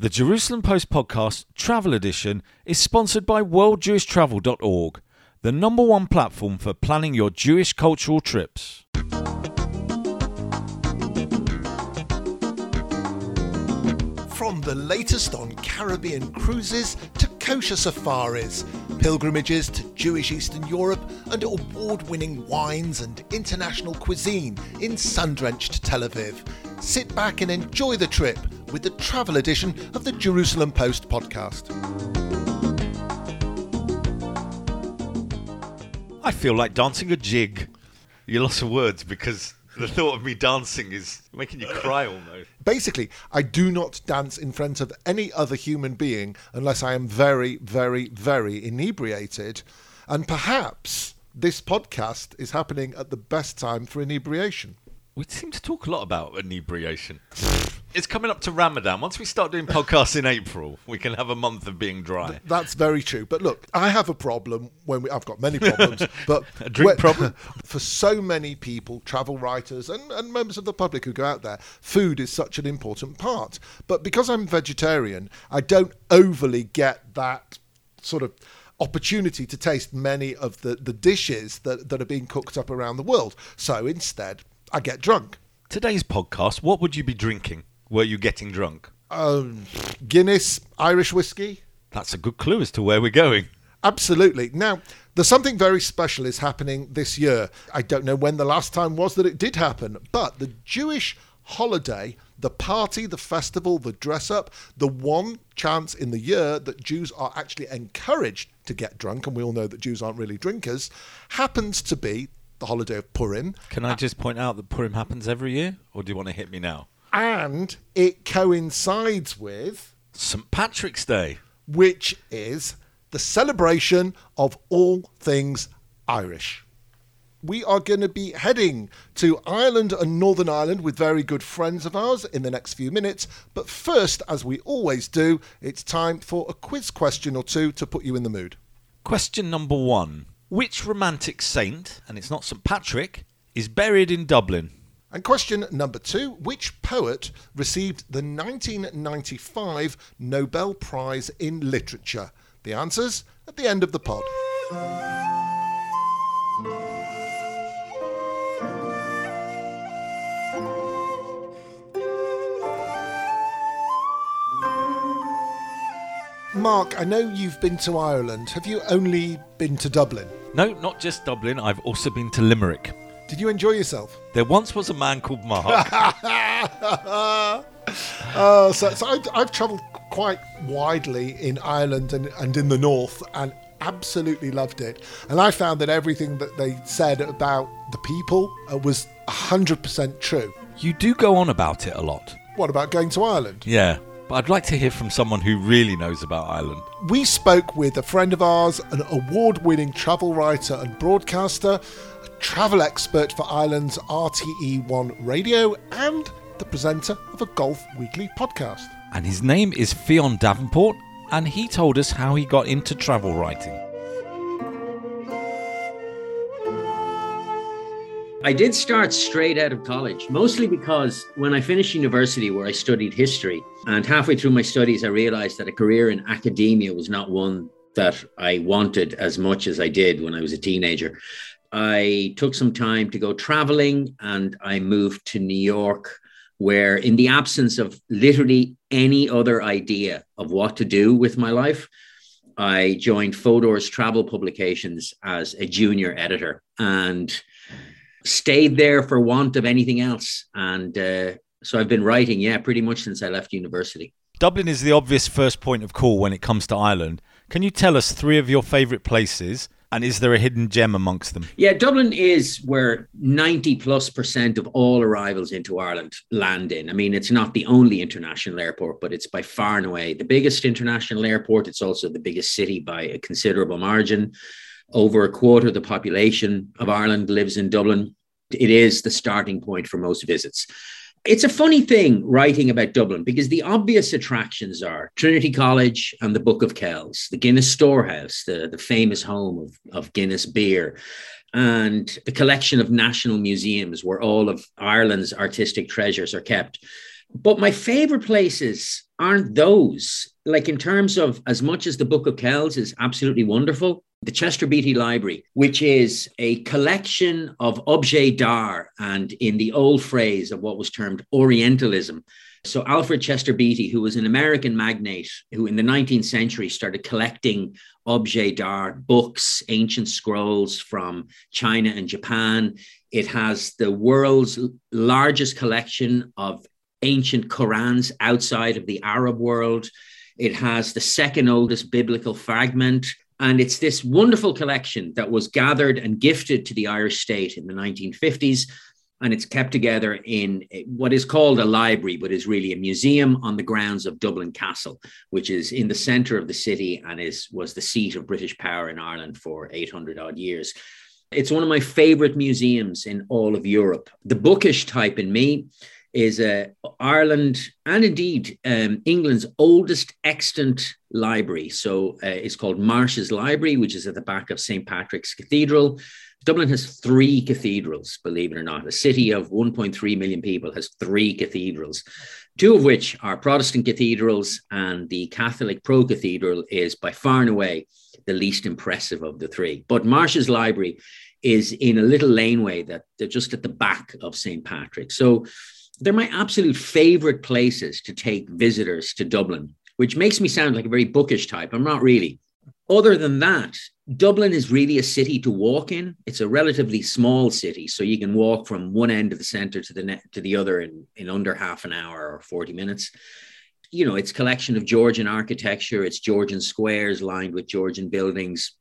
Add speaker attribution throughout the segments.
Speaker 1: The Jerusalem Post podcast Travel Edition is sponsored by worldjewishtravel.org, the number one platform for planning your Jewish cultural trips.
Speaker 2: From the latest on Caribbean cruises to kosher safaris, pilgrimages to Jewish Eastern Europe, and award winning wines and international cuisine in sun drenched Tel Aviv. Sit back and enjoy the trip with the travel edition of the Jerusalem Post podcast.
Speaker 1: I feel like dancing a jig. You lost of words because the thought of me dancing is making you cry almost.
Speaker 2: Basically, I do not dance in front of any other human being unless I am very, very, very inebriated. And perhaps this podcast is happening at the best time for inebriation.
Speaker 1: We seem to talk a lot about inebriation. It's coming up to Ramadan. Once we start doing podcasts in April, we can have a month of being dry.
Speaker 2: That's very true. But look, I have a problem when we, I've got many problems, but
Speaker 1: A drink
Speaker 2: when-
Speaker 1: problem?
Speaker 2: for so many people, travel writers and, and members of the public who go out there, food is such an important part. But because I'm vegetarian, I don't overly get that sort of opportunity to taste many of the, the dishes that, that are being cooked up around the world. So instead, I get drunk.
Speaker 1: Today's podcast, what would you be drinking? Were you getting drunk?
Speaker 2: Um, Guinness, Irish whiskey,
Speaker 1: That's a good clue as to where we're going.
Speaker 2: Absolutely. Now, there's something very special is happening this year. I don't know when the last time was that it did happen, but the Jewish holiday, the party, the festival, the dress up, the one chance in the year that Jews are actually encouraged to get drunk, and we all know that Jews aren't really drinkers, happens to be the holiday of Purim.
Speaker 1: Can I just point out that Purim happens every year? Or do you want to hit me now?
Speaker 2: And it coincides with
Speaker 1: St. Patrick's Day.
Speaker 2: which is the celebration of all things Irish. We are going to be heading to Ireland and Northern Ireland with very good friends of ours in the next few minutes. But first, as we always do, it's time for a quiz question or two to put you in the mood.
Speaker 1: Question number one Which romantic saint, and it's not St. Patrick, is buried in Dublin?
Speaker 2: And question number two Which poet received the 1995 Nobel Prize in Literature? The answers at the end of the pod. Mark, I know you've been to Ireland. Have you only been to Dublin?
Speaker 1: No, not just Dublin, I've also been to Limerick.
Speaker 2: Did you enjoy yourself?
Speaker 1: There once was a man called Mark.
Speaker 2: Uh, so so I've, I've travelled quite widely in Ireland and, and in the north and absolutely loved it. And I found that everything that they said about the people uh, was 100% true.
Speaker 1: you do go on about it a lot.
Speaker 2: What about going to Ireland?
Speaker 1: Yeah, but I'd like to hear from someone who really knows about Ireland.
Speaker 2: We spoke with a friend of ours, an award winning travel writer and broadcaster, a travel expert for Ireland's RTE1 radio, and the presenter of a Golf Weekly podcast.
Speaker 1: And his name is Fionn Davenport, and he told us how he got into travel writing.
Speaker 3: I did start straight out of college, mostly because when I finished university, where I studied history, and halfway through my studies, I realized that a career in academia was not one that I wanted as much as I did when I was a teenager. I took some time to go traveling and I moved to New York, where, in the absence of literally any other idea of what to do with my life, I joined Fodor's Travel Publications as a junior editor. And stayed there for want of anything else. And uh, so I've been writing, yeah, pretty much since I left university.
Speaker 1: Dublin is the obvious first point of call when it comes to Ireland. Can you tell us three of your favourite places, and is there a hidden gem amongst them?
Speaker 3: Yeah, Dublin is where 90 plus percent of all arrivals into Ireland land in. I mean, it's not the only international airport, but it's by far and away the biggest international airport. It's also the biggest city by a considerable margin. Over a quarter of the population of Ireland lives in Dublin. It is the starting point for most visits. It's a funny thing writing about Dublin because the obvious attractions are Trinity College and the Book of Kells, the Guinness Storehouse, the, the famous home of, of Guinness beer, and the collection of national museums where all of Ireland's artistic treasures are kept. But my favorite places aren't those. Like in terms of as much as the Book of Kells is absolutely wonderful, the Chester Beatty Library, which is a collection of objets d'art and in the old phrase of what was termed Orientalism. So Alfred Chester Beatty, who was an American magnate who in the 19th century started collecting objets d'art, books, ancient scrolls from China and Japan. It has the world's largest collection of ancient Qurans outside of the Arab world. It has the second oldest biblical fragment. And it's this wonderful collection that was gathered and gifted to the Irish state in the 1950s. And it's kept together in what is called a library, but is really a museum on the grounds of Dublin Castle, which is in the center of the city and is was the seat of British power in Ireland for 800 odd years. It's one of my favorite museums in all of Europe. The bookish type in me is uh, Ireland and indeed um, England's oldest extant library. So uh, it's called Marsh's Library, which is at the back of St. Patrick's Cathedral. Dublin has three cathedrals, believe it or not. A city of 1.3 million people has three cathedrals, two of which are Protestant cathedrals, and the Catholic Pro Cathedral is by far and away the least impressive of the three. But Marsh's Library is in a little laneway that just at the back of St. Patrick. So they're my absolute favorite places to take visitors to Dublin, which makes me sound like a very bookish type. I'm not really. Other than that, Dublin is really a city to walk in. It's a relatively small city, so you can walk from one end of the center to the ne- to the other in, in under half an hour or 40 minutes. You know, it's collection of Georgian architecture, it's Georgian squares lined with Georgian buildings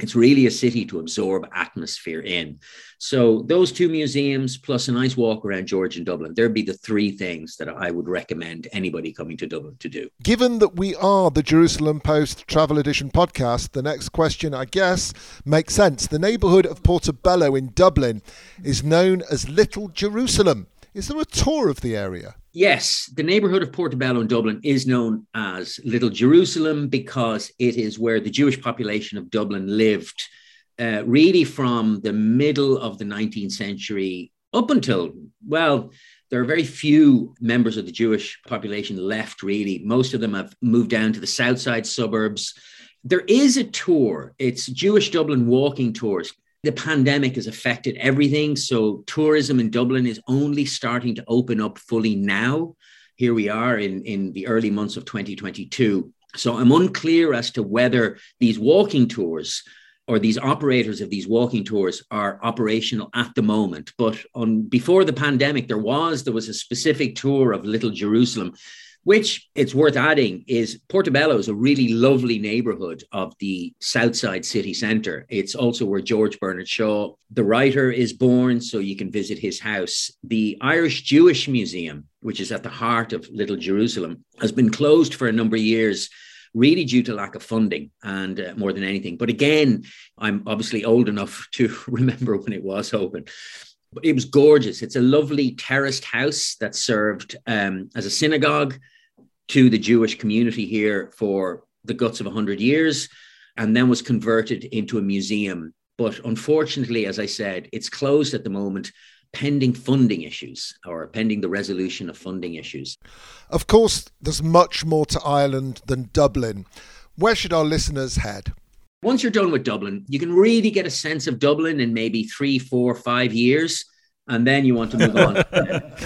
Speaker 3: it's really a city to absorb atmosphere in. So those two museums plus a nice walk around Georgian Dublin, there'd be the three things that I would recommend anybody coming to Dublin to do.
Speaker 2: Given that we are the Jerusalem Post Travel Edition podcast, the next question, I guess, makes sense. The neighbourhood of Portobello in Dublin is known as Little Jerusalem. Is there a tour of the area?
Speaker 3: Yes, the neighborhood of Portobello in Dublin is known as Little Jerusalem because it is where the Jewish population of Dublin lived, uh, really from the middle of the 19th century up until, well, there are very few members of the Jewish population left, really. Most of them have moved down to the south side suburbs. There is a tour, it's Jewish Dublin walking tours the pandemic has affected everything. So tourism in Dublin is only starting to open up fully now. Here we are in, in the early months of 2022. So I'm unclear as to whether these walking tours or these operators of these walking tours are operational at the moment. But on before the pandemic, there was there was a specific tour of Little Jerusalem which it's worth adding is Portobello is a really lovely neighborhood of the Southside city center. It's also where George Bernard Shaw, the writer, is born, so you can visit his house. The Irish Jewish Museum, which is at the heart of Little Jerusalem, has been closed for a number of years really due to lack of funding and uh, more than anything. But again, I'm obviously old enough to remember when it was open. But it was gorgeous. It's a lovely terraced house that served um, as a synagogue to the Jewish community here for the guts of 100 years and then was converted into a museum. But unfortunately, as I said, it's closed at the moment pending funding issues or pending the resolution of funding issues.
Speaker 2: Of course, there's much more to Ireland than Dublin. Where should our listeners head?
Speaker 3: Once you're done with Dublin, you can really get a sense of Dublin in maybe three, four, five years and then you want to move on.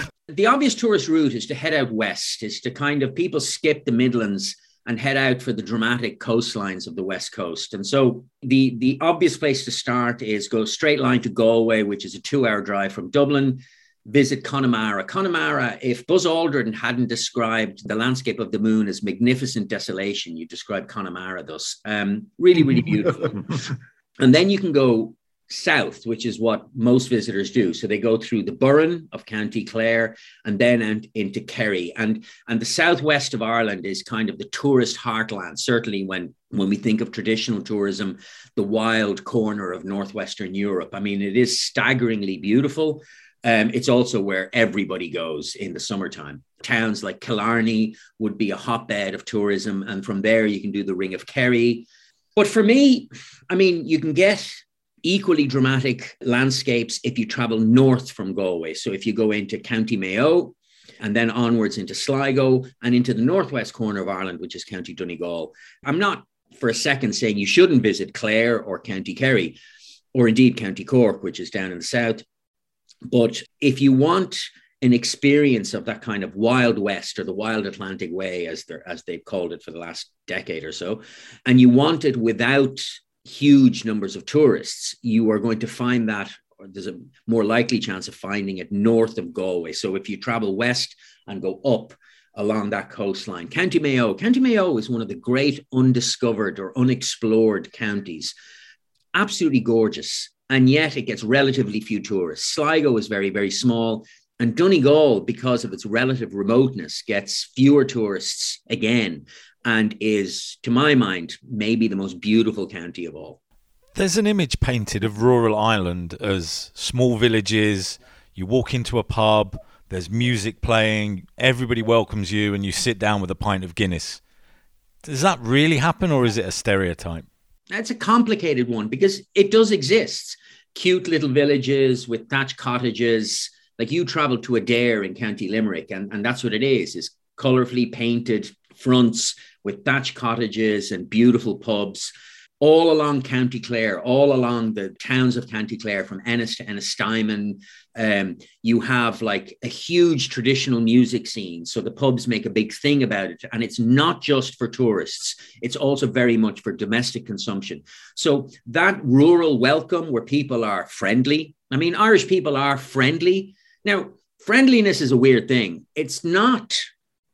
Speaker 3: the obvious tourist route is to head out west, is to kind of people skip the Midlands and head out for the dramatic coastlines of the west coast. And so the the obvious place to start is go straight line to Galway, which is a two hour drive from Dublin. Visit Connemara. Connemara, if Buzz Aldrin hadn't described the landscape of the moon as magnificent desolation, you describe Connemara thus. Um, really, really beautiful. and then you can go south, which is what most visitors do. So they go through the Burren of County Clare and then into Kerry. And, and the southwest of Ireland is kind of the tourist heartland, certainly when, when we think of traditional tourism, the wild corner of Northwestern Europe. I mean, it is staggeringly beautiful. Um, it's also where everybody goes in the summertime. Towns like Killarney would be a hotbed of tourism. And from there, you can do the Ring of Kerry. But for me, I mean, you can get equally dramatic landscapes if you travel north from Galway. So if you go into County Mayo, and then onwards into Sligo and into the northwest corner of Ireland, which is County Donegal. I'm not for a second saying you shouldn't visit Clare or County Kerry, or indeed County Cork, which is down in the south. But if you want an experience of that kind of wild west or the wild Atlantic way, as as they've called it for the last decade or so, and you want it without huge numbers of tourists, you are going to find that there's a more likely chance of finding it north of Galway. So if you travel west and go up along that coastline, County Mayo, County Mayo is one of the great undiscovered or unexplored counties. Absolutely gorgeous. And yet it gets relatively few tourists. Sligo is very, very small. And Donegal, because of its relative remoteness, gets fewer tourists again and is, to my mind, maybe the most beautiful county of all.
Speaker 1: There's an image painted of rural Ireland as small villages. You walk into a pub, there's music playing, everybody welcomes you, and you sit down with a pint of Guinness. Does that really happen, or is it a stereotype?
Speaker 3: That's a complicated one because it does exist. Cute little villages with thatched cottages. Like you travel to Adare in County Limerick, and, and that's what it is, is colorfully painted fronts with thatched cottages and beautiful pubs all along County Clare, all along the towns of County Clare, from Ennis to Ennistymon. Um, you have like a huge traditional music scene. So the pubs make a big thing about it. And it's not just for tourists, it's also very much for domestic consumption. So that rural welcome where people are friendly. I mean, Irish people are friendly. Now, friendliness is a weird thing. It's not,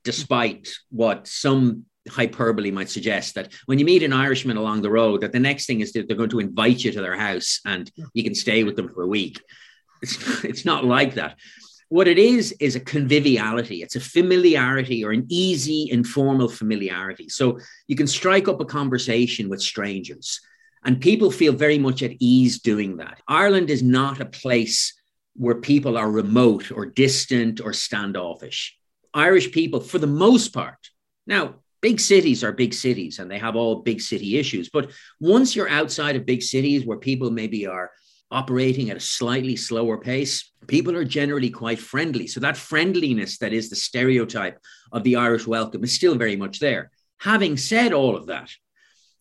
Speaker 3: despite what some hyperbole might suggest that when you meet an Irishman along the road, that the next thing is that they're going to invite you to their house and you can stay with them for a week. It's, it's not like that. What it is, is a conviviality. It's a familiarity or an easy, informal familiarity. So you can strike up a conversation with strangers, and people feel very much at ease doing that. Ireland is not a place where people are remote or distant or standoffish. Irish people, for the most part, now big cities are big cities and they have all big city issues. But once you're outside of big cities where people maybe are operating at a slightly slower pace, people are generally quite friendly. So that friendliness that is the stereotype of the Irish welcome is still very much there. Having said all of that,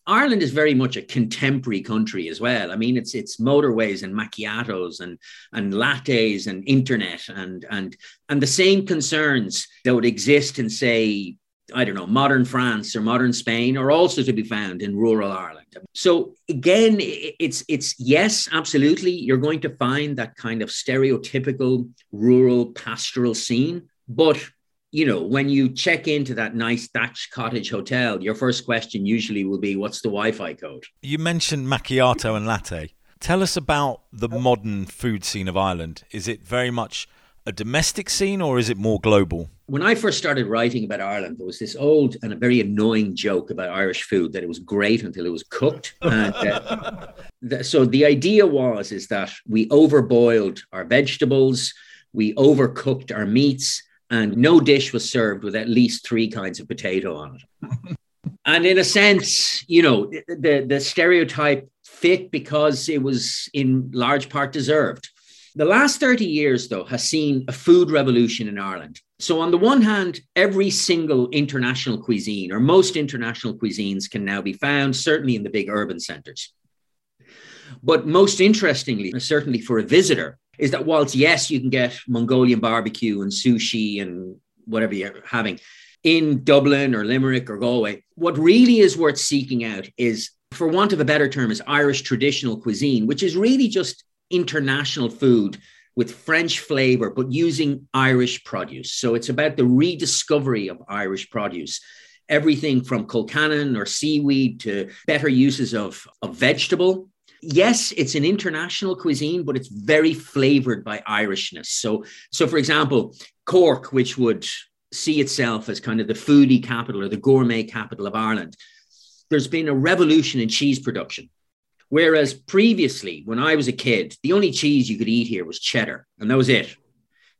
Speaker 3: Ireland is very much a contemporary country as well. I mean, it's it's motorways and macchiatos and and lattes and internet and and and the same concerns that would exist in say I don't know, modern France or modern Spain are also to be found in rural Ireland. So again, it's it's yes, absolutely. You're going to find that kind of stereotypical rural pastoral scene, but you know, when you check into that nice thatched cottage hotel, your first question usually will be, "What's the Wi-Fi code?"
Speaker 1: You mentioned macchiato and latte. Tell us about the modern food scene of Ireland. Is it very much a domestic scene or is it more global?
Speaker 3: When I first started writing about Ireland, there was this old and a very annoying joke about Irish food that it was great until it was cooked. and, uh, so the idea was is that we overboiled our vegetables, we overcooked our meats, and no dish was served with at least three kinds of potato on it. and in a sense, you know, the the stereotype fit because it was in large part deserved. The last 30 years, though, has seen a food revolution in Ireland. So, on the one hand, every single international cuisine or most international cuisines can now be found, certainly in the big urban centers. But most interestingly, certainly for a visitor, is that whilst, yes, you can get Mongolian barbecue and sushi and whatever you're having in Dublin or Limerick or Galway, what really is worth seeking out is, for want of a better term, is Irish traditional cuisine, which is really just international food with French flavor, but using Irish produce. So it's about the rediscovery of Irish produce. Everything from colcannon or seaweed to better uses of, of vegetable. Yes, it's an international cuisine, but it's very flavored by Irishness. So, so for example, Cork, which would see itself as kind of the foodie capital or the gourmet capital of Ireland, there's been a revolution in cheese production. Whereas previously, when I was a kid, the only cheese you could eat here was cheddar, and that was it.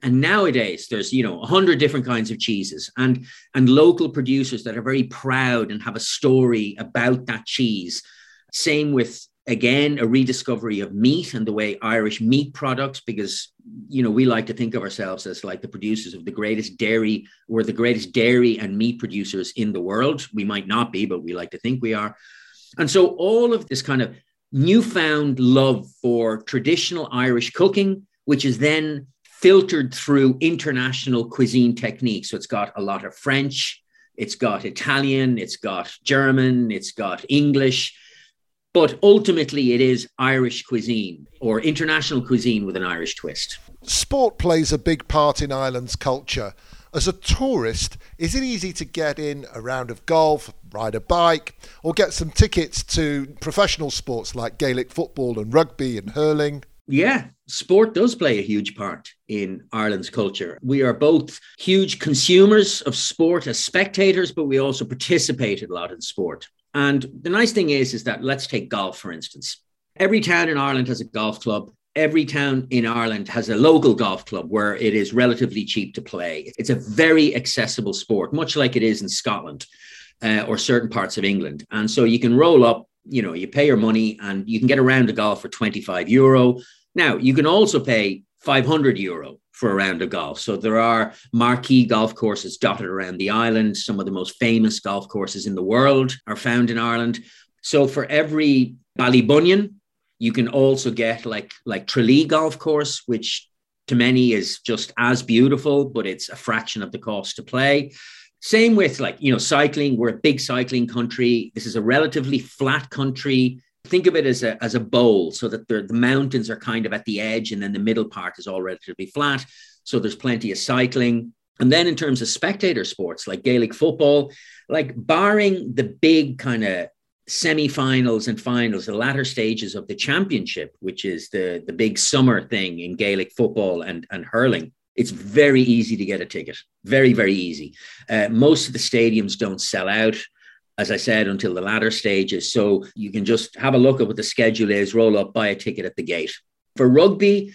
Speaker 3: And nowadays, there's you know a hundred different kinds of cheeses, and and local producers that are very proud and have a story about that cheese. Same with again a rediscovery of meat and the way irish meat products because you know we like to think of ourselves as like the producers of the greatest dairy we're the greatest dairy and meat producers in the world we might not be but we like to think we are and so all of this kind of newfound love for traditional irish cooking which is then filtered through international cuisine techniques so it's got a lot of french it's got italian it's got german it's got english but ultimately, it is Irish cuisine or international cuisine with an Irish twist.
Speaker 2: Sport plays a big part in Ireland's culture. As a tourist, is it easy to get in a round of golf, ride a bike, or get some tickets to professional sports like Gaelic football and rugby and hurling?
Speaker 3: Yeah, sport does play a huge part in Ireland's culture. We are both huge consumers of sport as spectators, but we also participate a lot in sport. And the nice thing is, is that let's take golf, for instance. Every town in Ireland has a golf club. Every town in Ireland has a local golf club where it is relatively cheap to play. It's a very accessible sport, much like it is in Scotland uh, or certain parts of England. And so you can roll up, you know, you pay your money and you can get a round of golf for 25 euro. Now, you can also pay 500 euro for a round of golf. So there are marquee golf courses dotted around the island. Some of the most famous golf courses in the world are found in Ireland. So for every Ballybunion, you can also get like like Tralee Golf Course, which to many is just as beautiful, but it's a fraction of the cost to play. Same with like, you know, cycling. We're a big cycling country. This is a relatively flat country think of it as a, as a bowl so that the, the mountains are kind of at the edge and then the middle part is all relatively flat. So there's plenty of cycling. And then in terms of spectator sports like Gaelic football, like barring the big kind of semi-finals and finals, the latter stages of the championship, which is the, the big summer thing in Gaelic football and, and hurling, it's very easy to get a ticket. Very, very easy. Uh, most of the stadiums don't sell out as I said, until the latter stages. So you can just have a look at what the schedule is, roll up, buy a ticket at the gate. For rugby,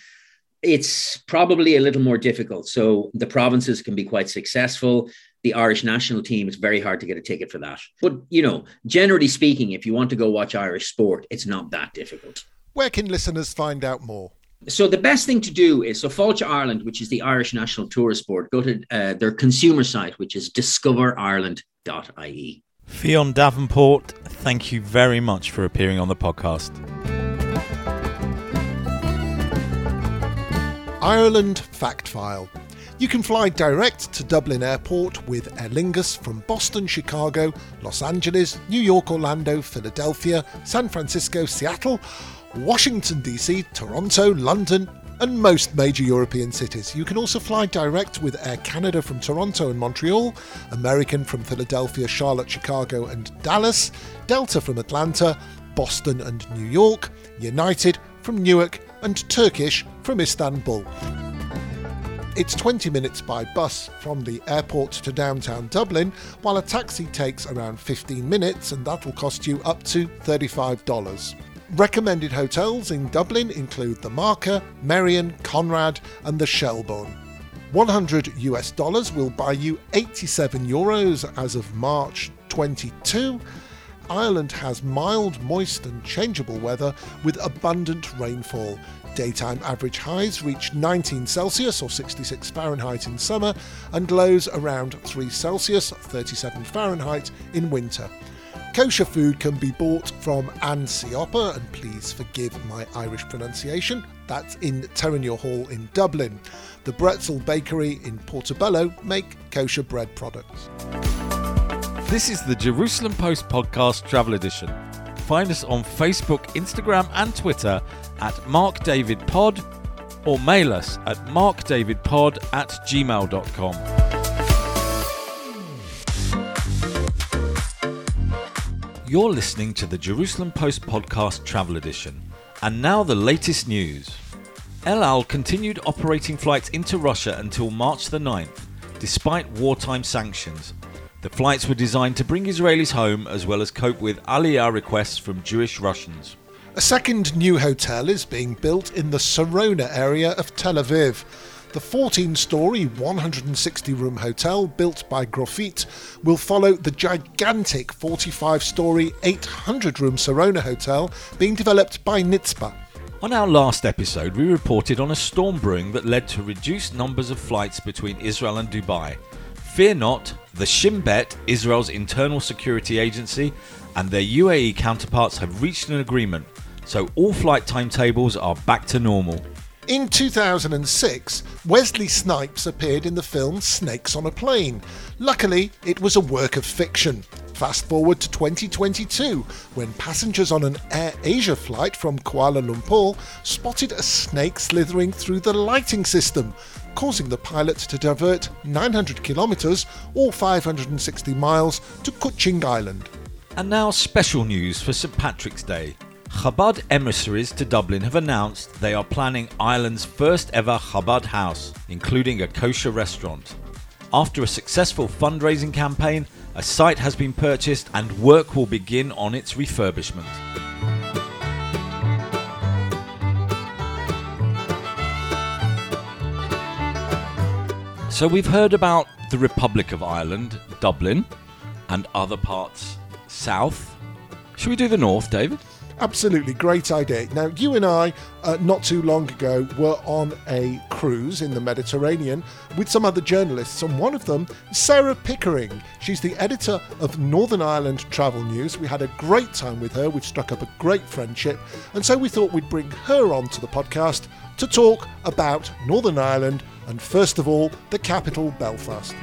Speaker 3: it's probably a little more difficult. So the provinces can be quite successful. The Irish national team, it's very hard to get a ticket for that. But, you know, generally speaking, if you want to go watch Irish sport, it's not that difficult.
Speaker 2: Where can listeners find out more?
Speaker 3: So the best thing to do is so Fáilte Ireland, which is the Irish National Tourist Board, go to uh, their consumer site, which is discoverireland.ie.
Speaker 1: Fionn Davenport, thank you very much for appearing on the podcast.
Speaker 2: Ireland Fact File. You can fly direct to Dublin Airport with Aer Lingus from Boston, Chicago, Los Angeles, New York, Orlando, Philadelphia, San Francisco, Seattle, Washington, D.C., Toronto, London, and most major European cities. You can also fly direct with Air Canada from Toronto and Montreal, American from Philadelphia, Charlotte, Chicago, and Dallas, Delta from Atlanta, Boston, and New York, United from Newark, and Turkish from Istanbul. It's 20 minutes by bus from the airport to downtown Dublin, while a taxi takes around 15 minutes, and that will cost you up to $35. Recommended hotels in Dublin include the Marker, Merrion, Conrad, and the Shelbourne. 100 US dollars will buy you 87 euros as of March 22. Ireland has mild, moist, and changeable weather with abundant rainfall. Daytime average highs reach 19 Celsius or 66 Fahrenheit in summer, and lows around 3 Celsius, 37 Fahrenheit in winter. Kosher food can be bought from An Siopa, and please forgive my Irish pronunciation. That's in Terenure Hall in Dublin. The Bretzel Bakery in Portobello make kosher bread products.
Speaker 1: This is the Jerusalem Post Podcast Travel Edition. Find us on Facebook, Instagram, and Twitter at MarkDavidPod or mail us at markdavidpod at gmail.com. You're listening to the Jerusalem Post Podcast Travel Edition. And now the latest news. El Al continued operating flights into Russia until March the 9th, despite wartime sanctions. The flights were designed to bring Israelis home as well as cope with Aliyah requests from Jewish Russians.
Speaker 2: A second new hotel is being built in the Sarona area of Tel Aviv. The 14 story, 160 room hotel built by Grofit will follow the gigantic 45 story, 800 room Sarona hotel being developed by Nitsba.
Speaker 1: On our last episode, we reported on a storm brewing that led to reduced numbers of flights between Israel and Dubai. Fear not, the Shin Bet, Israel's internal security agency, and their UAE counterparts have reached an agreement, so all flight timetables are back to normal.
Speaker 2: In 2006, Wesley Snipes appeared in the film Snakes on a Plane. Luckily, it was a work of fiction. Fast forward to 2022, when passengers on an Air Asia flight from Kuala Lumpur spotted a snake slithering through the lighting system, causing the pilot to divert 900 kilometres or 560 miles to Kuching Island.
Speaker 1: And now, special news for St Patrick's Day. Chabad emissaries to Dublin have announced they are planning Ireland's first ever Chabad house, including a kosher restaurant. After a successful fundraising campaign, a site has been purchased and work will begin on its refurbishment. So we've heard about the Republic of Ireland, Dublin, and other parts south. Should we do the north, David?
Speaker 2: Absolutely great idea. Now, you and I, uh, not too long ago, were on a cruise in the Mediterranean with some other journalists, and one of them Sarah Pickering. She's the editor of Northern Ireland Travel News. We had a great time with her, we've struck up a great friendship, and so we thought we'd bring her onto the podcast to talk about Northern Ireland and, first of all, the capital, Belfast.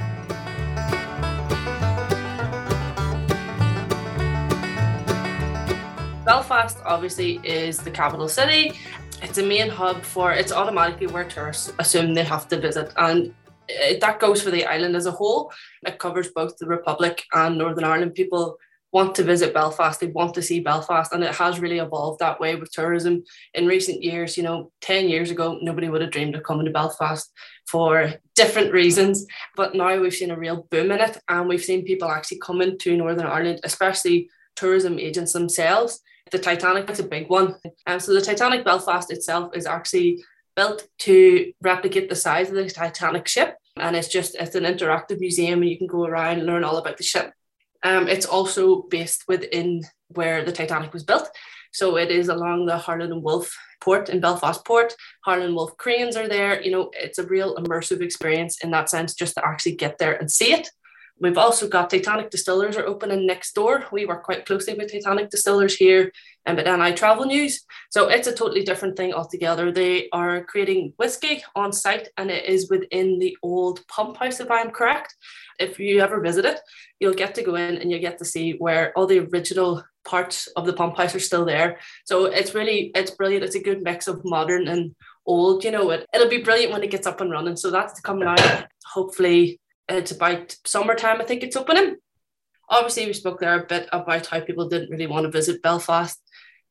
Speaker 4: Belfast obviously is the capital city. It's a main hub for it's automatically where tourists assume they have to visit and it, that goes for the island as a whole. It covers both the Republic and Northern Ireland. People want to visit Belfast, they want to see Belfast, and it has really evolved that way with tourism in recent years. You know, 10 years ago, nobody would have dreamed of coming to Belfast for different reasons, but now we've seen a real boom in it, and we've seen people actually coming to Northern Ireland, especially tourism agents themselves the Titanic is a big one. Um, so the Titanic Belfast itself is actually built to replicate the size of the Titanic ship. And it's just it's an interactive museum and you can go around and learn all about the ship. Um, it's also based within where the Titanic was built. So it is along the Harland and Wolff port in Belfast Port. Harland and Wolff cranes are there. You know, it's a real immersive experience in that sense, just to actually get there and see it. We've also got Titanic Distillers are opening next door. We work quite closely with Titanic Distillers here and at NI Travel News. So it's a totally different thing altogether. They are creating whiskey on site and it is within the old pump house, if I'm correct. If you ever visit it, you'll get to go in and you get to see where all the original parts of the pump house are still there. So it's really, it's brilliant. It's a good mix of modern and old, you know, it, it'll be brilliant when it gets up and running. So that's coming out hopefully it's about summertime, I think it's opening. Obviously, we spoke there a bit about how people didn't really want to visit Belfast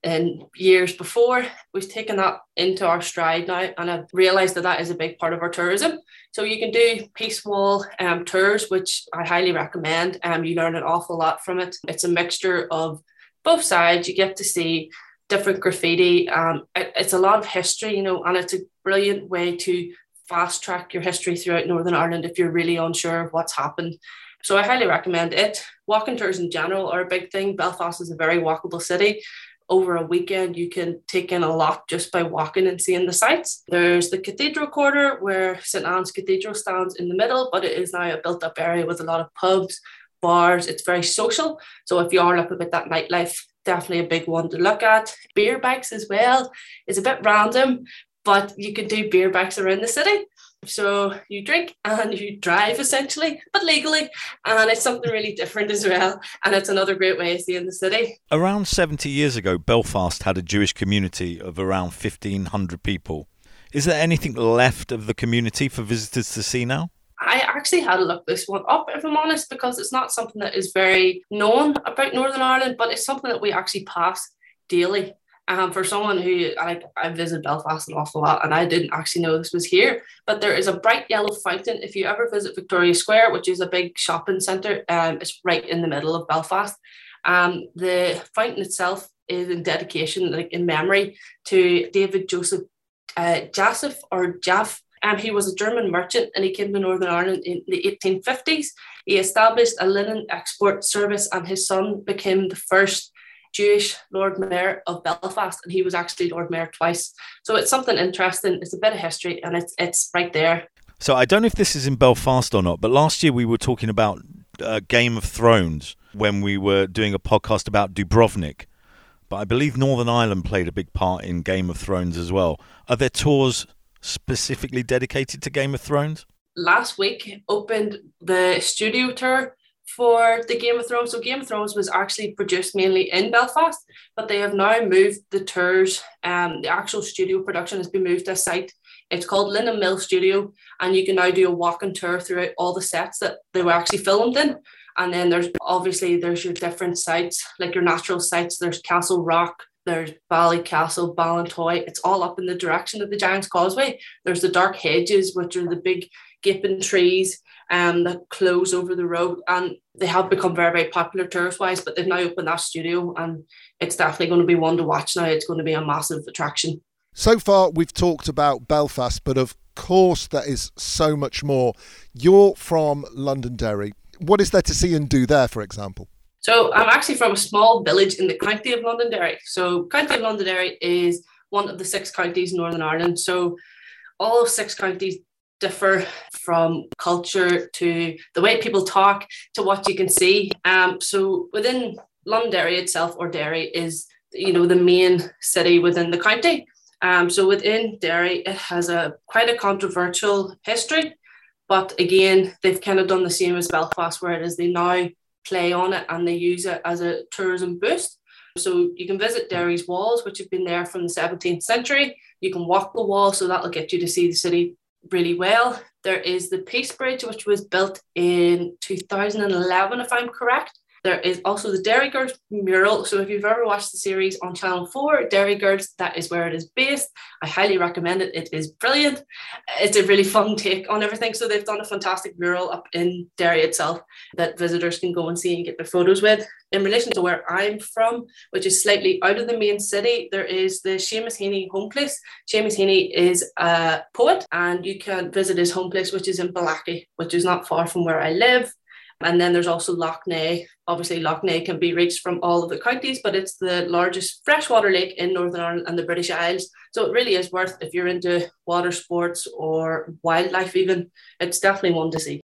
Speaker 4: in years before. We've taken that into our stride now, and I've realised that that is a big part of our tourism. So you can do peace wall um, tours, which I highly recommend. Um, you learn an awful lot from it. It's a mixture of both sides. You get to see different graffiti. Um, it, it's a lot of history, you know, and it's a brilliant way to fast track your history throughout Northern Ireland if you're really unsure of what's happened. So I highly recommend it. Walking tours in general are a big thing. Belfast is a very walkable city. Over a weekend, you can take in a lot just by walking and seeing the sights. There's the Cathedral Quarter, where St Anne's Cathedral stands in the middle, but it is now a built up area with a lot of pubs, bars. It's very social. So if you are looking at that nightlife, definitely a big one to look at. Beer bikes as well is a bit random, but you can do beer bikes around the city. So you drink and you drive essentially, but legally. And it's something really different as well. And it's another great way of seeing the city.
Speaker 1: Around 70 years ago, Belfast had a Jewish community of around 1,500 people. Is there anything left of the community for visitors to see now?
Speaker 4: I actually had to look this one up, if I'm honest, because it's not something that is very known about Northern Ireland, but it's something that we actually pass daily um, for someone who like I visited Belfast an awful lot and I didn't actually know this was here, but there is a bright yellow fountain. If you ever visit Victoria Square, which is a big shopping centre, um, it's right in the middle of Belfast. Um, the fountain itself is in dedication, like in memory to David Joseph uh, Joseph or Jaff. Um, he was a German merchant and he came to Northern Ireland in the 1850s. He established a linen export service, and his son became the first Jewish Lord Mayor of Belfast, and he was actually Lord Mayor twice. So it's something interesting. It's a bit of history, and it's it's right there.
Speaker 1: So I don't know if this is in Belfast or not, but last year we were talking about uh, Game of Thrones when we were doing a podcast about Dubrovnik. But I believe Northern Ireland played a big part in Game of Thrones as well. Are there tours specifically dedicated to Game of Thrones?
Speaker 4: Last week opened the studio tour for the Game of Thrones. So Game of Thrones was actually produced mainly in Belfast, but they have now moved the tours. Um, the actual studio production has been moved to a site. It's called Linen Mill Studio, and you can now do a walking tour throughout all the sets that they were actually filmed in. And then there's obviously there's your different sites, like your natural sites. There's Castle Rock, there's Ballycastle, Ballintoy. It's all up in the direction of the Giant's Causeway. There's the dark hedges, which are the big gaping trees um, that close over the road. And they have become very, very popular tourist wise, but they've now opened that studio and it's definitely going to be one to watch now. It's going to be a massive attraction.
Speaker 2: So far, we've talked about Belfast, but of course, there is so much more. You're from Londonderry. What is there to see and do there, for example?
Speaker 4: So, I'm actually from a small village in the county of Londonderry. So, County of Londonderry is one of the six counties in Northern Ireland. So, all six counties differ from culture to the way people talk to what you can see. Um, so within Londonderry itself, or Derry, is you know the main city within the county. Um, so within Derry, it has a quite a controversial history, but again, they've kind of done the same as Belfast, where it is they now play on it and they use it as a tourism boost. So you can visit Derry's walls, which have been there from the 17th century. You can walk the wall, so that'll get you to see the city really well. There is the Peace Bridge, which was built in 2011, if I'm correct. There is also the Derry Girls mural. So if you've ever watched the series on Channel 4, Derry Girls, that is where it is based. I highly recommend it. It is brilliant. It's a really fun take on everything. So they've done a fantastic mural up in Derry itself that visitors can go and see and get their photos with. In relation to where I'm from, which is slightly out of the main city, there is the Seamus Heaney home place. Seamus Heaney is a poet and you can visit his home place, which is in Bellaghy, which is not far from where I live. And then there's also Lough Neagh. Obviously, Lough Neagh can be reached from all of the counties, but it's the largest freshwater lake in Northern Ireland and the British Isles. So it really is worth, if you're into water sports or wildlife, even, it's definitely one to see.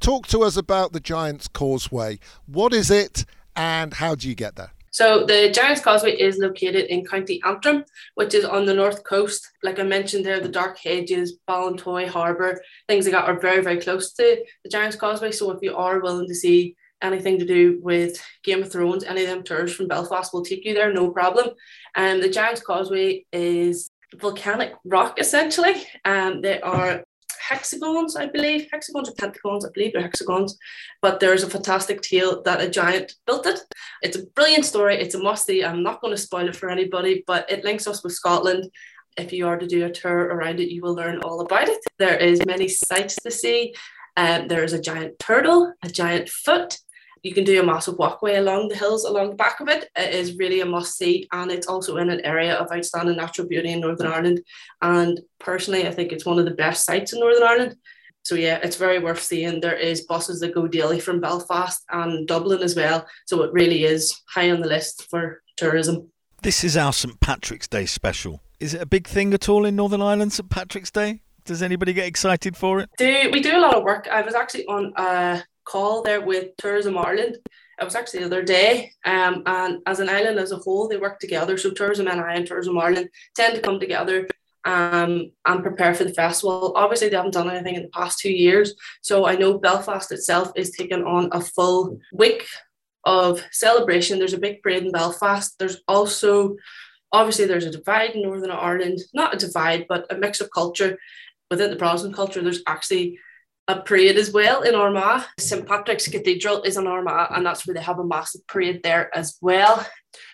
Speaker 2: Talk to us about the Giant's Causeway. What is it and how do you get there?
Speaker 4: So the Giant's Causeway is located in County Antrim, which is on the north coast. Like I mentioned there, the Dark Hedges, Ballintoy Harbour, things like that are very, very close to the Giant's Causeway. So if you are willing to see anything to do with Game of Thrones, any of them tours from Belfast will take you there, no problem. And um, the Giant's Causeway is volcanic rock essentially. Um, there are hexagons, I believe. Hexagons or pentagons, I believe they're hexagons. But there's a fantastic tale that a giant built it. It's a brilliant story. It's a must see. I'm not going to spoil it for anybody, but it links us with Scotland. If you are to do a tour around it, you will learn all about it. There is many sights to see. Um, there is a giant turtle, a giant foot, you can do a massive walkway along the hills along the back of it. It is really a must see, and it's also in an area of outstanding natural beauty in Northern Ireland. And personally, I think it's one of the best sites in Northern Ireland. So yeah, it's very worth seeing. There is buses that go daily from Belfast and Dublin as well. So it really is high on the list for tourism.
Speaker 1: This is our St Patrick's Day special. Is it a big thing at all in Northern Ireland, St Patrick's Day? Does anybody get excited for it?
Speaker 4: Do we do a lot of work? I was actually on a call there with Tourism Ireland. It was actually the other day. Um, and as an island as a whole, they work together. So Tourism NI and Tourism Ireland tend to come together um, and prepare for the festival. Obviously, they haven't done anything in the past two years. So I know Belfast itself is taking on a full week of celebration. There's a big parade in Belfast. There's also, obviously, there's a divide in Northern Ireland, not a divide, but a mix of culture. Within the Protestant culture, there's actually a parade as well in Armagh. St Patrick's Cathedral is in Armagh, and that's where they have a massive parade there as well.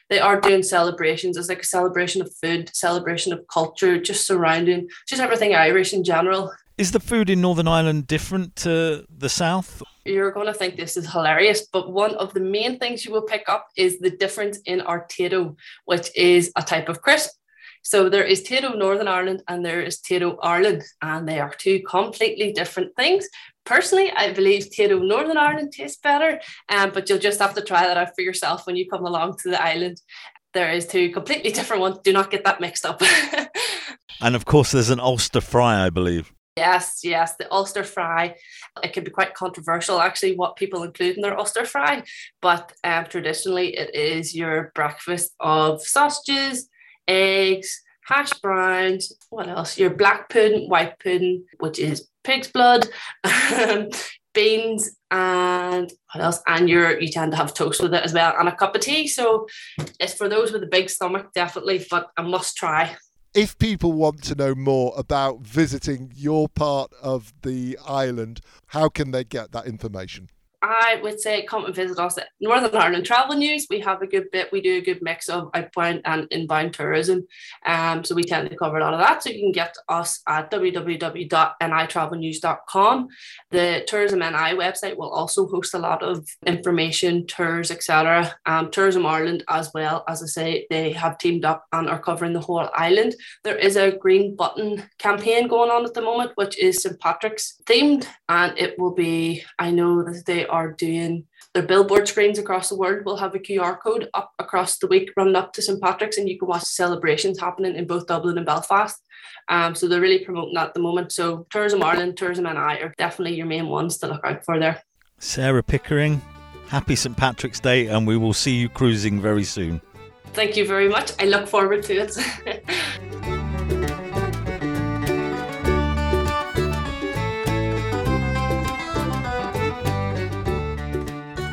Speaker 4: They are doing celebrations. It's like a celebration of food, celebration of culture, just surrounding just everything Irish in general.
Speaker 1: Is the food in Northern Ireland different to the south?
Speaker 4: You're going to think this is hilarious, but one of the main things you will pick up is the difference in artado, which is a type of crisp. So there is Tayto Northern Ireland and there is Tayto Ireland, and they are two completely different things. Personally, I believe Tayto Northern Ireland tastes better, um, but you'll just have to try that out for yourself when you come along to the island. There is two completely different ones. Do not get that mixed up.
Speaker 1: and of course, there's an Ulster fry, I believe.
Speaker 4: Yes, yes, the Ulster fry. It can be quite controversial, actually, what people include in their Ulster fry. But um, traditionally, it is your breakfast of sausages, eggs, hash browns. What else? Your black pudding, white pudding, which is pig's blood, um, beans, and what else? And your you tend to have toast with it as well, and a cup of tea. So it's for those with a big stomach, definitely, but a must try
Speaker 2: if people want to know more about visiting your part of the island, how can they get that information?
Speaker 4: I would say come and visit us at Northern Ireland Travel News. We have a good bit. We do a good mix of outbound and inbound tourism. Um, so we tend to cover a lot of that. So you can get us at www.nitravelnews.com. The Tourism NI website will also host a lot of information, tours, etc. Um, Tourism Ireland as well. As I say, they have teamed up and are covering the whole island. There is a green button campaign going on at the moment, which is St. Patrick's themed, and it will be. I know that they are doing their billboard screens across the world will have a QR code up across the week running up to St. Patrick's and you can watch celebrations happening in both Dublin and Belfast. Um, so they're really promoting that at the moment. So Tourism Ireland, Tourism NI are definitely your main ones to look out for there.
Speaker 1: Sarah Pickering, happy St. Patrick's Day and we will see you cruising very soon.
Speaker 4: Thank you very much. I look forward to it.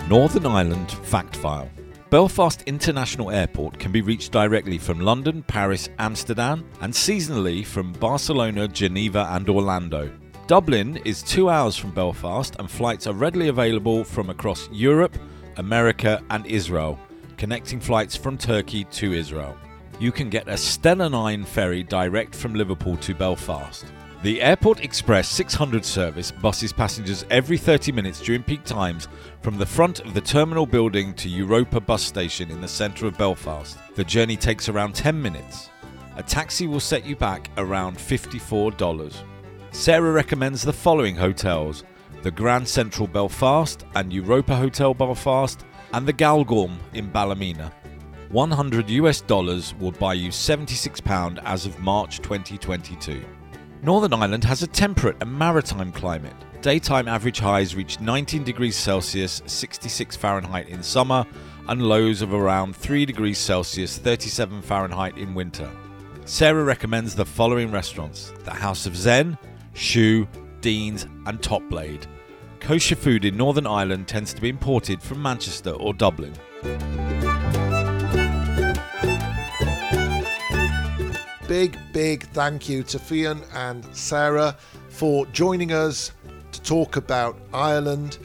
Speaker 1: Northern Ireland Fact File. Belfast International Airport can be reached directly from London, Paris, Amsterdam, and seasonally from Barcelona, Geneva, and Orlando. Dublin is two hours from Belfast, and flights are readily available from across Europe, America, and Israel, connecting flights from Turkey to Israel. You can get a Stena Line ferry direct from Liverpool to Belfast. The Airport Express 600 service buses passengers every 30 minutes during peak times from the front of the terminal building to Europa bus station in the centre of Belfast. The journey takes around 10 minutes. A taxi will set you back around $54. Sarah recommends the following hotels the Grand Central Belfast and Europa Hotel Belfast and the Galgorm in Ballymena. 100 US dollars will buy you £76 as of March 2022. Northern Ireland has a temperate and maritime climate. Daytime average highs reach 19 degrees Celsius, 66 Fahrenheit in summer, and lows of around 3 degrees Celsius, 37 Fahrenheit in winter. Sarah recommends the following restaurants the House of Zen, Shu, Deane's, and Top Blade. Kosher food in Northern Ireland tends to be imported from Manchester or Dublin.
Speaker 2: Big, big thank you to Fionn and Sarah for joining us to talk about Ireland.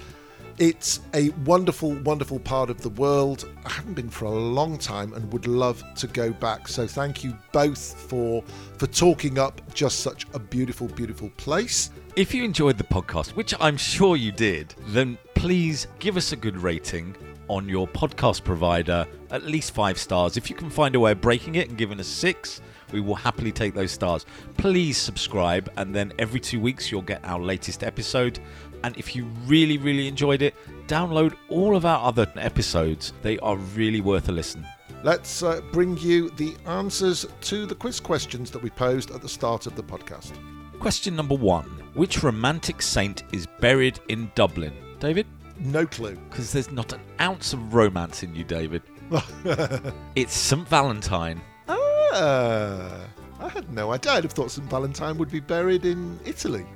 Speaker 2: It's a wonderful, wonderful part of the world. I haven't been for a long time and would love to go back. So thank you both for for talking up just such a beautiful, beautiful place.
Speaker 1: If you enjoyed the podcast, which I'm sure you did, then please give us a good rating on your podcast provider, at least five stars. If you can find a way of breaking it and giving us six, we will happily take those stars. Please subscribe, and then every two weeks you'll get our latest episode. And if you really, really enjoyed it, download all of our other episodes. They are really worth a listen.
Speaker 2: Let's uh, bring you the answers to the quiz questions that we posed at the start of the podcast.
Speaker 1: Question number one Which romantic saint is buried in Dublin? David?
Speaker 2: No clue.
Speaker 1: Because there's not an ounce of romance in you, David. it's St. Valentine.
Speaker 2: Uh, I had no idea. I'd have thought St. Valentine would be buried in Italy.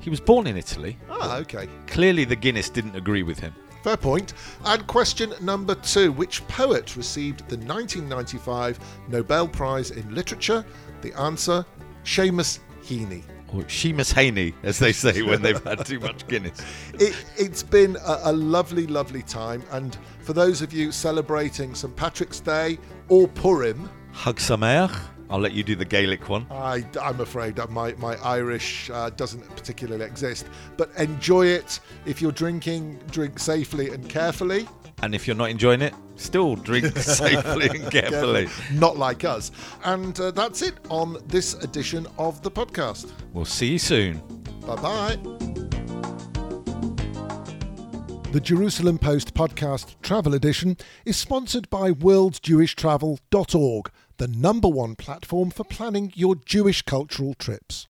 Speaker 1: He was born in Italy.
Speaker 2: Ah, okay.
Speaker 1: Clearly, the Guinness didn't agree with him.
Speaker 2: Fair point. And question number two Which poet received the 1995 Nobel Prize in Literature? The answer Seamus Heaney.
Speaker 1: Or Seamus Haney, as they say when they've had too much Guinness.
Speaker 2: It, has been a, a lovely, lovely time. And for those of you celebrating St. Patrick's Day or Purim,
Speaker 1: Chag Sameach. I'll let you do the Gaelic one.
Speaker 2: I, am afraid that my, my Irish uh, doesn't particularly exist. But enjoy it. If you're drinking, drink safely and carefully.
Speaker 1: And if you're not enjoying it, still drink safely and carefully.
Speaker 2: Not like us. And uh, that's it on this edition of the podcast.
Speaker 1: We'll see you soon.
Speaker 2: Bye bye. The Jerusalem Post podcast travel edition is sponsored by worldjewishtravel.org, the number one platform for planning your Jewish cultural trips.